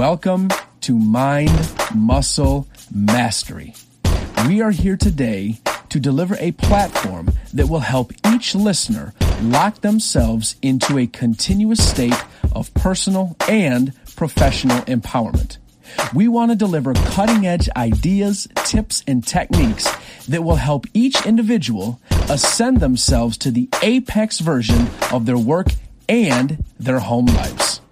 Welcome to Mind Muscle Mastery. We are here today to deliver a platform that will help each listener lock themselves into a continuous state of personal and professional empowerment. We want to deliver cutting edge ideas, tips, and techniques that will help each individual ascend themselves to the apex version of their work and their home lives.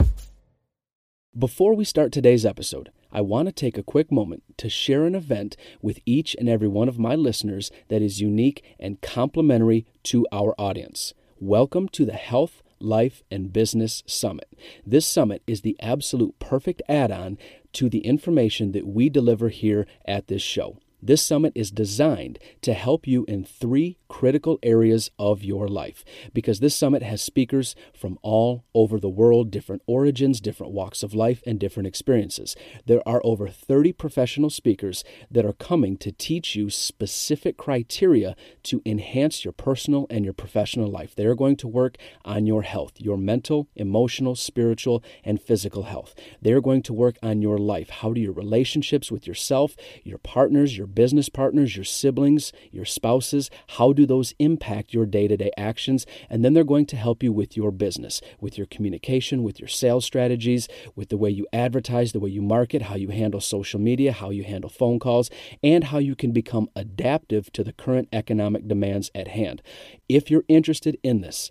Before we start today's episode, I want to take a quick moment to share an event with each and every one of my listeners that is unique and complementary to our audience. Welcome to the Health, Life, and Business Summit. This summit is the absolute perfect add on to the information that we deliver here at this show. This summit is designed to help you in three critical areas of your life because this summit has speakers from all over the world, different origins, different walks of life, and different experiences. There are over 30 professional speakers that are coming to teach you specific criteria to enhance your personal and your professional life. They are going to work on your health, your mental, emotional, spiritual, and physical health. They are going to work on your life. How do your relationships with yourself, your partners, your business partners, your siblings, your spouses, how do those impact your day to day actions? And then they're going to help you with your business, with your communication, with your sales strategies, with the way you advertise, the way you market, how you handle social media, how you handle phone calls, and how you can become adaptive to the current economic demands at hand. If you're interested in this,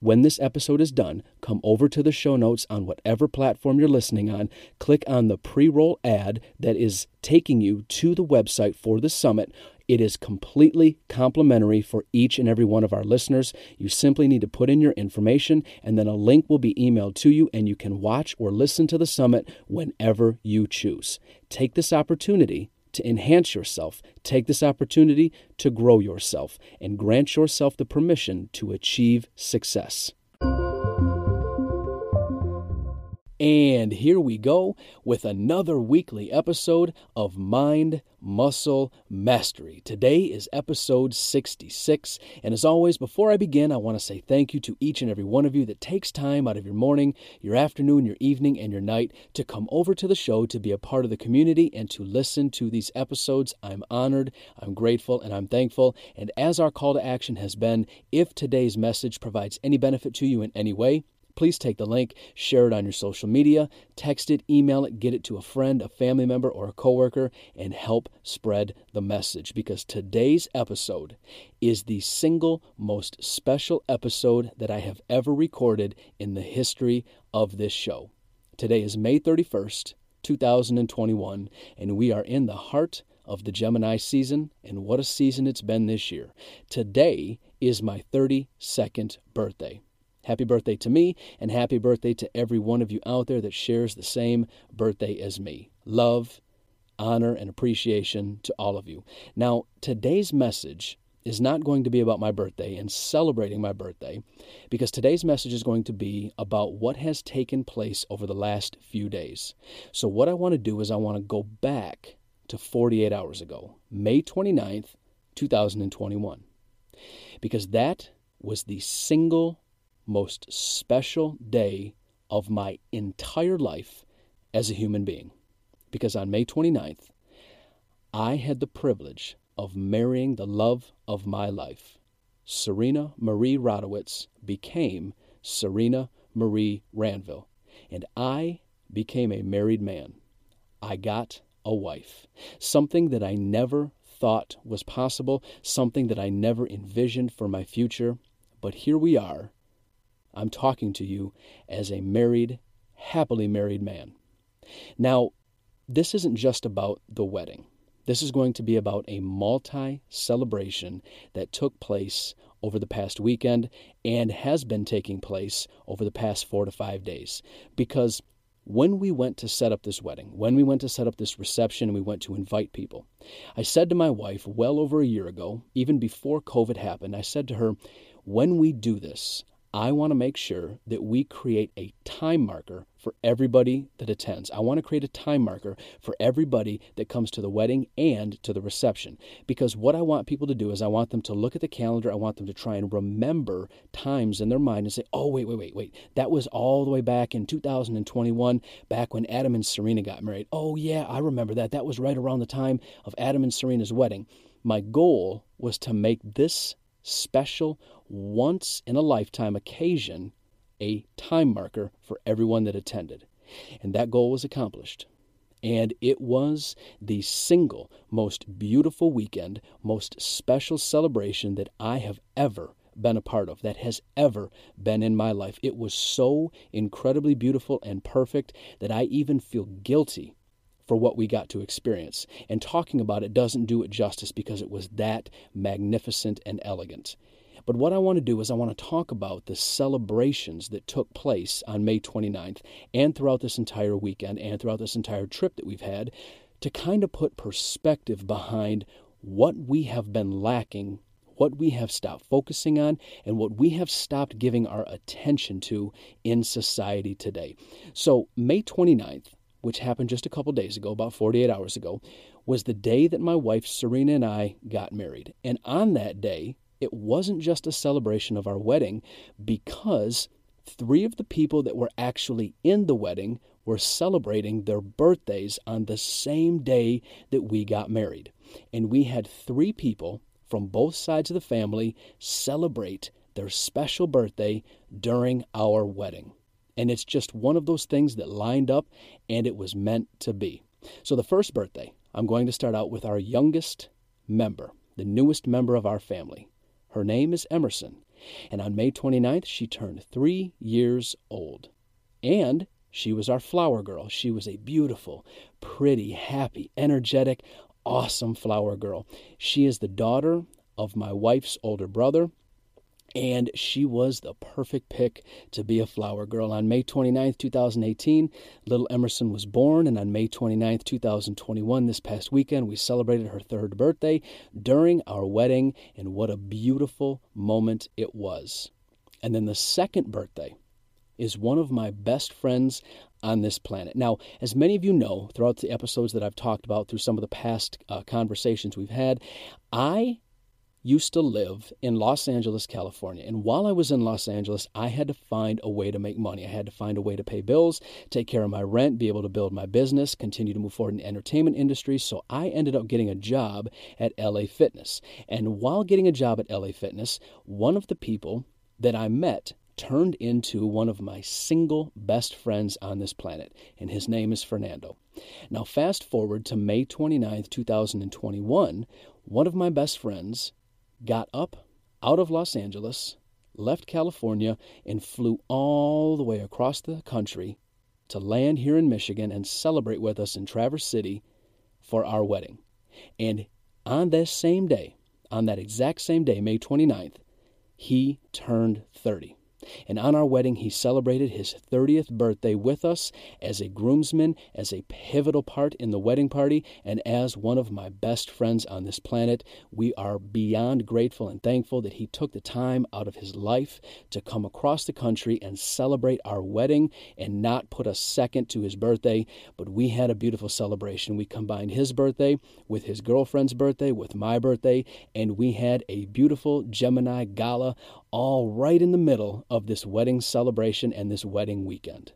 when this episode is done, come over to the show notes on whatever platform you're listening on, click on the pre roll ad that is taking you to the website for the summit. It is completely complimentary for each and every one of our listeners. You simply need to put in your information, and then a link will be emailed to you, and you can watch or listen to the summit whenever you choose. Take this opportunity to enhance yourself, take this opportunity to grow yourself and grant yourself the permission to achieve success. And here we go with another weekly episode of Mind Muscle Mastery. Today is episode 66. And as always, before I begin, I want to say thank you to each and every one of you that takes time out of your morning, your afternoon, your evening, and your night to come over to the show to be a part of the community and to listen to these episodes. I'm honored, I'm grateful, and I'm thankful. And as our call to action has been, if today's message provides any benefit to you in any way, please take the link, share it on your social media, text it, email it, get it to a friend, a family member, or a coworker, and help spread the message because today's episode is the single most special episode that I have ever recorded in the history of this show. Today is May 31st, 2021, and we are in the heart of the Gemini season, and what a season it's been this year. Today is my 32nd birthday. Happy birthday to me, and happy birthday to every one of you out there that shares the same birthday as me. Love, honor, and appreciation to all of you. Now, today's message is not going to be about my birthday and celebrating my birthday, because today's message is going to be about what has taken place over the last few days. So, what I want to do is I want to go back to 48 hours ago, May 29th, 2021, because that was the single most special day of my entire life as a human being. Because on May 29th, I had the privilege of marrying the love of my life. Serena Marie Radowitz became Serena Marie Ranville, and I became a married man. I got a wife, something that I never thought was possible, something that I never envisioned for my future. But here we are, I'm talking to you as a married, happily married man. Now, this isn't just about the wedding. This is going to be about a multi celebration that took place over the past weekend and has been taking place over the past four to five days. Because when we went to set up this wedding, when we went to set up this reception and we went to invite people, I said to my wife well over a year ago, even before COVID happened, I said to her, when we do this, I want to make sure that we create a time marker for everybody that attends. I want to create a time marker for everybody that comes to the wedding and to the reception. Because what I want people to do is I want them to look at the calendar, I want them to try and remember times in their mind and say, oh, wait, wait, wait, wait. That was all the way back in 2021, back when Adam and Serena got married. Oh, yeah, I remember that. That was right around the time of Adam and Serena's wedding. My goal was to make this special, once in a lifetime occasion a time marker for everyone that attended. And that goal was accomplished. And it was the single most beautiful weekend, most special celebration that I have ever been a part of, that has ever been in my life. It was so incredibly beautiful and perfect that I even feel guilty for what we got to experience. And talking about it doesn't do it justice because it was that magnificent and elegant. But what I want to do is I want to talk about the celebrations that took place on May 29th and throughout this entire weekend and throughout this entire trip that we've had to kind of put perspective behind what we have been lacking, what we have stopped focusing on, and what we have stopped giving our attention to in society today. So, May 29th, which happened just a couple days ago, about 48 hours ago, was the day that my wife Serena and I got married. And on that day, it wasn't just a celebration of our wedding because three of the people that were actually in the wedding were celebrating their birthdays on the same day that we got married. And we had three people from both sides of the family celebrate their special birthday during our wedding. And it's just one of those things that lined up and it was meant to be. So, the first birthday, I'm going to start out with our youngest member, the newest member of our family. Her name is Emerson, and on May 29th, she turned three years old. And she was our flower girl. She was a beautiful, pretty, happy, energetic, awesome flower girl. She is the daughter of my wife's older brother, and she was the perfect pick to be a flower girl. On May 29, 2018, little Emerson was born, and on May 29, 2021, this past weekend, we celebrated her third birthday during our wedding, and what a beautiful moment it was. And then the second birthday is one of my best friends on this planet. Now, as many of you know, throughout the episodes that I've talked about through some of the past uh, conversations we've had, I used to live in Los Angeles, California. And while I was in Los Angeles, I had to find a way to make money. I had to find a way to pay bills, take care of my rent, be able to build my business, continue to move forward in the entertainment industry. So I ended up getting a job at LA Fitness. And while getting a job at LA Fitness, one of the people that I met turned into one of my single best friends on this planet, and his name is Fernando. Now, fast forward to May 29th, 2021, one of my best friends got up out of Los Angeles, left California, and flew all the way across the country to land here in Michigan and celebrate with us in Traverse City for our wedding. And on that same day, on that exact same day, May 29th, he turned 30. And on our wedding, he celebrated his 30th birthday with us as a groomsman, as a pivotal part in the wedding party, and as one of my best friends on this planet. We are beyond grateful and thankful that he took the time out of his life to come across the country and celebrate our wedding and not put a second to his birthday. But we had a beautiful celebration. We combined his birthday with his girlfriend's birthday, with my birthday, and we had a beautiful Gemini gala all right in the middle of this wedding celebration and this wedding weekend.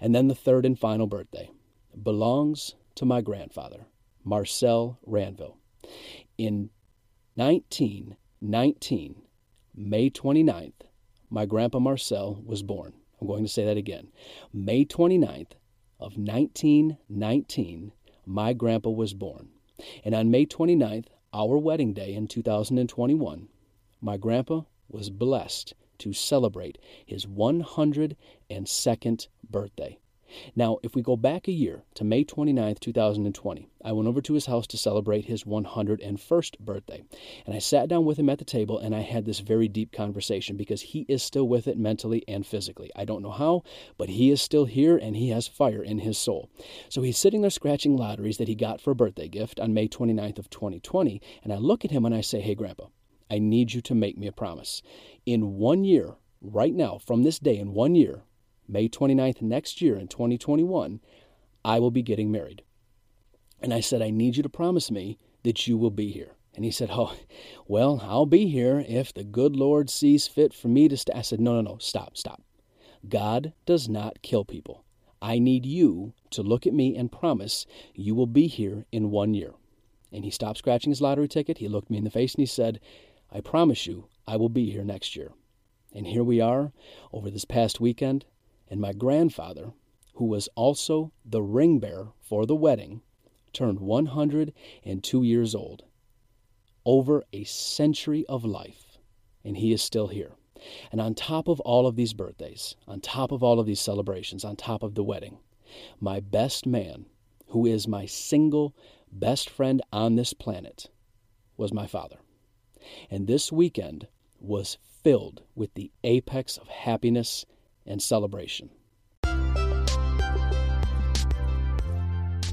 And then the third and final birthday belongs to my grandfather, Marcel Ranville. In 1919, May 29th, my grandpa Marcel was born. I'm going to say that again. May 29th of 1919, my grandpa was born. And on May 29th, our wedding day in 2021, my grandpa was blessed to celebrate his 102nd birthday. Now, if we go back a year to May 29, 2020, I went over to his house to celebrate his 101st birthday. And I sat down with him at the table and I had this very deep conversation because he is still with it mentally and physically. I don't know how, but he is still here and he has fire in his soul. So he's sitting there scratching lotteries that he got for a birthday gift on May 29th of 2020. And I look at him and I say, Hey, Grandpa, I need you to make me a promise. In one year right now, from this day in one year, May 29th next year in 2021, I will be getting married. And I said, I need you to promise me that you will be here. And he said, Oh, well, I'll be here if the good Lord sees fit for me to stay. I said, No, no, no, stop, stop. God does not kill people. I need you to look at me and promise you will be here in one year. And he stopped scratching his lottery ticket. He looked me in the face and he said, I promise you I will be here next year. And here we are over this past weekend, and my grandfather, who was also the ring bearer for the wedding, turned 102 years old. Over a century of life, and he is still here. And on top of all of these birthdays, on top of all of these celebrations, on top of the wedding, my best man, who is my single best friend on this planet, was my father. And this weekend was filled with the apex of happiness and celebration.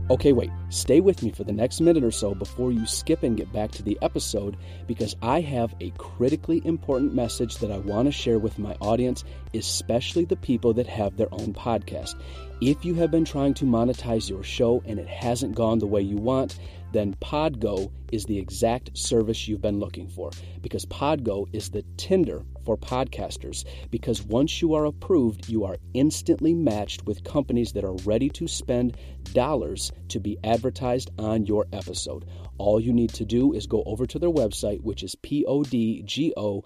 Okay, wait, stay with me for the next minute or so before you skip and get back to the episode because I have a critically important message that I want to share with my audience, especially the people that have their own podcast. If you have been trying to monetize your show and it hasn't gone the way you want, then Podgo is the exact service you've been looking for because Podgo is the Tinder for podcasters. Because once you are approved, you are instantly matched with companies that are ready to spend dollars to be advertised on your episode. All you need to do is go over to their website, which is podgo.co,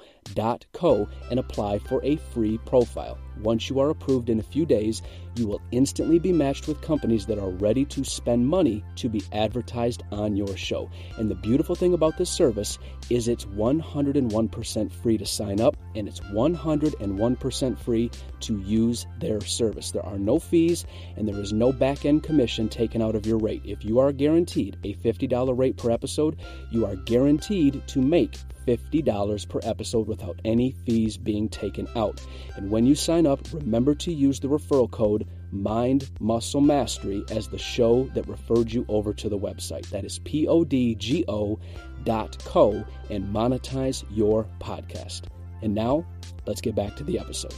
and apply for a free profile. Once you are approved in a few days, you will instantly be matched with companies that are ready to spend money to be advertised on your show. And the beautiful thing about this service is it's 101% free to sign up and it's 101% free to use their service. There are no fees and there is no back end commission taken out of your rate. If you are guaranteed a $50 rate per episode, you are guaranteed to make $50 per episode without any fees being taken out. And when you sign up, remember to use the referral code Mind Muscle Mastery as the show that referred you over to the website. That is P O D G O dot co and monetize your podcast. And now, let's get back to the episode.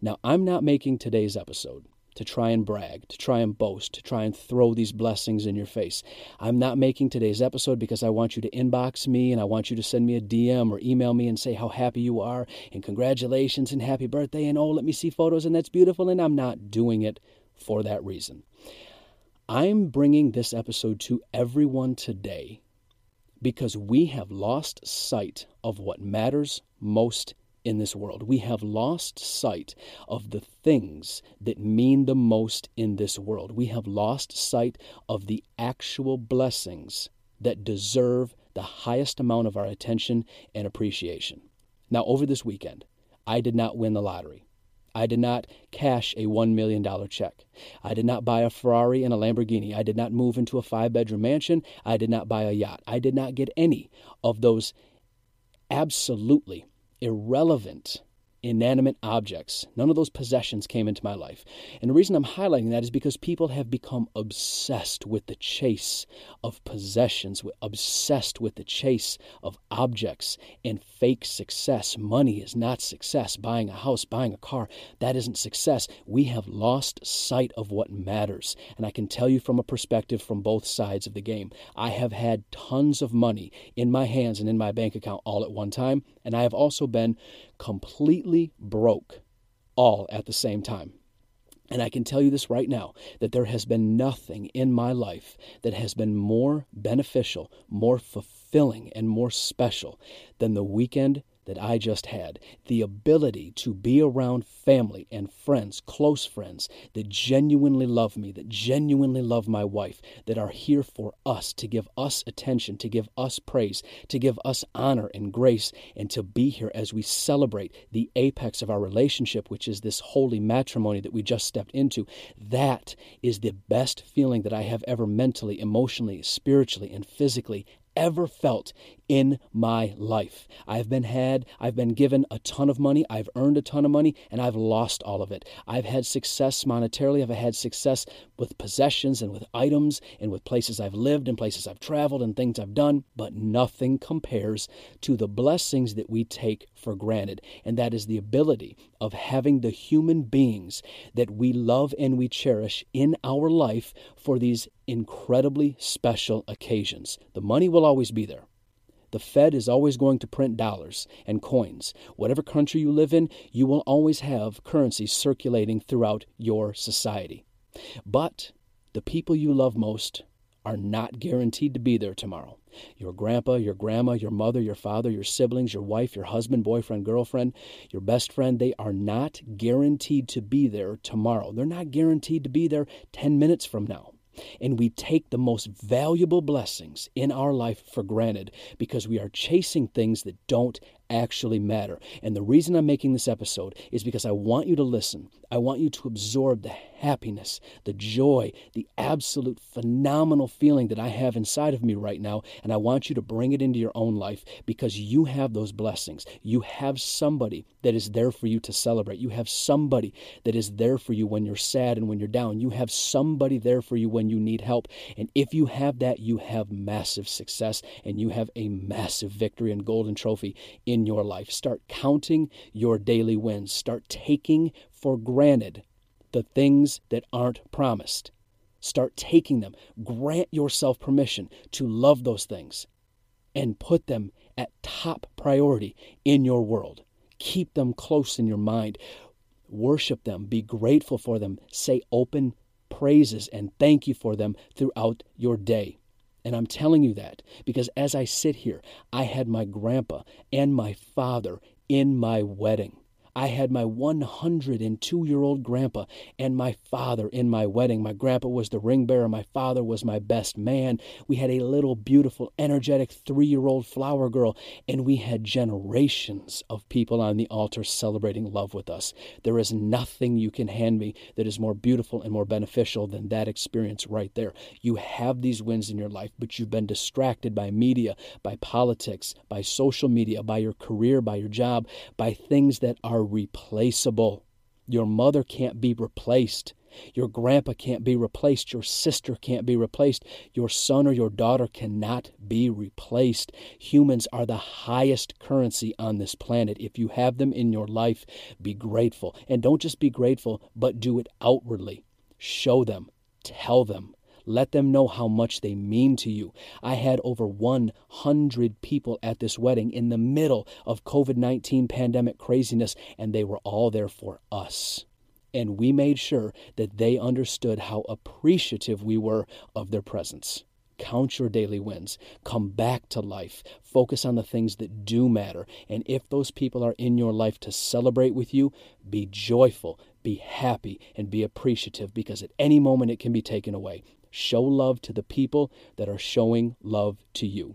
Now, I'm not making today's episode to try and brag, to try and boast, to try and throw these blessings in your face. I'm not making today's episode because I want you to inbox me and I want you to send me a DM or email me and say how happy you are and congratulations and happy birthday and oh, let me see photos and that's beautiful. And I'm not doing it for that reason. I'm bringing this episode to everyone today because we have lost sight of what matters most in this world. We have lost sight of the things that mean the most in this world. We have lost sight of the actual blessings that deserve the highest amount of our attention and appreciation. Now, over this weekend, I did not win the lottery. I did not cash a $1 million check. I did not buy a Ferrari and a Lamborghini. I did not move into a five bedroom mansion. I did not buy a yacht. I did not get any of those absolutely irrelevant inanimate objects. None of those possessions came into my life. And the reason I'm highlighting that is because people have become obsessed with the chase of possessions, obsessed with the chase of objects and fake success. Money is not success. Buying a house, buying a car, that isn't success. We have lost sight of what matters. And I can tell you from a perspective from both sides of the game. I have had tons of money in my hands and in my bank account all at one time, and I have also been completely broke all at the same time. And I can tell you this right now that there has been nothing in my life that has been more beneficial, more fulfilling, and more special than the weekend that I just had. The ability to be around family and friends, close friends, that genuinely love me, that genuinely love my wife, that are here for us, to give us attention, to give us praise, to give us honor and grace, and to be here as we celebrate the apex of our relationship, which is this holy matrimony that we just stepped into. That is the best feeling that I have ever mentally, emotionally, spiritually, and physically ever felt in my life. I've been had, I've been given a ton of money, I've earned a ton of money, and I've lost all of it. I've had success monetarily, I've had success with possessions and with items and with places I've lived and places I've traveled and things I've done, but nothing compares to the blessings that we take for granted. And that is the ability of having the human beings that we love and we cherish in our life for these incredibly special occasions. The money will always be there. The Fed is always going to print dollars and coins. Whatever country you live in, you will always have currency circulating throughout your society. But the people you love most are not guaranteed to be there tomorrow. Your grandpa, your grandma, your mother, your father, your siblings, your wife, your husband, boyfriend, girlfriend, your best friend, they are not guaranteed to be there tomorrow. They're not guaranteed to be there 10 minutes from now and we take the most valuable blessings in our life for granted because we are chasing things that don't actually matter. And the reason I'm making this episode is because I want you to listen. I want you to absorb the happiness, the joy, the absolute phenomenal feeling that I have inside of me right now. And I want you to bring it into your own life because you have those blessings. You have somebody that is there for you to celebrate. You have somebody that is there for you when you're sad and when you're down. You have somebody there for you when you need help. And if you have that, you have massive success and you have a massive victory and golden trophy in in your life. Start counting your daily wins. Start taking for granted the things that aren't promised. Start taking them. Grant yourself permission to love those things and put them at top priority in your world. Keep them close in your mind. Worship them. Be grateful for them. Say open praises and thank you for them throughout your day. And I'm telling you that because as I sit here, I had my grandpa and my father in my wedding. I had my 102 year old grandpa and my father in my wedding. My grandpa was the ring bearer, my father was my best man. We had a little beautiful, energetic three year old flower girl, and we had generations of people on the altar celebrating love with us. There is nothing you can hand me that is more beautiful and more beneficial than that experience right there. You have these wins in your life, but you've been distracted by media, by politics, by social media, by your career, by your job, by things that are replaceable. Your mother can't be replaced. Your grandpa can't be replaced. Your sister can't be replaced. Your son or your daughter cannot be replaced. Humans are the highest currency on this planet. If you have them in your life, be grateful. And don't just be grateful, but do it outwardly. Show them, tell them, let them know how much they mean to you. I had over 100 people at this wedding in the middle of COVID 19 pandemic craziness, and they were all there for us. And we made sure that they understood how appreciative we were of their presence. Count your daily wins. Come back to life. Focus on the things that do matter. And if those people are in your life to celebrate with you, be joyful, be happy, and be appreciative because at any moment it can be taken away. Show love to the people that are showing love to you.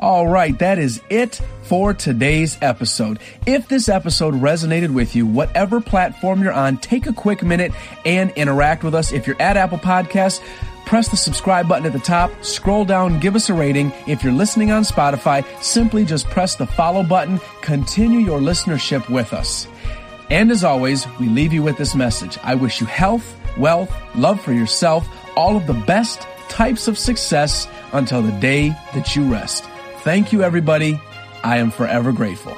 All right, that is it for today's episode. If this episode resonated with you, whatever platform you're on, take a quick minute and interact with us. If you're at Apple Podcasts, press the subscribe button at the top, scroll down, give us a rating. If you're listening on Spotify, simply just press the follow button, continue your listenership with us. And as always, we leave you with this message. I wish you health, wealth, love for yourself, all of the best types of success until the day that you rest. Thank you, everybody. I am forever grateful.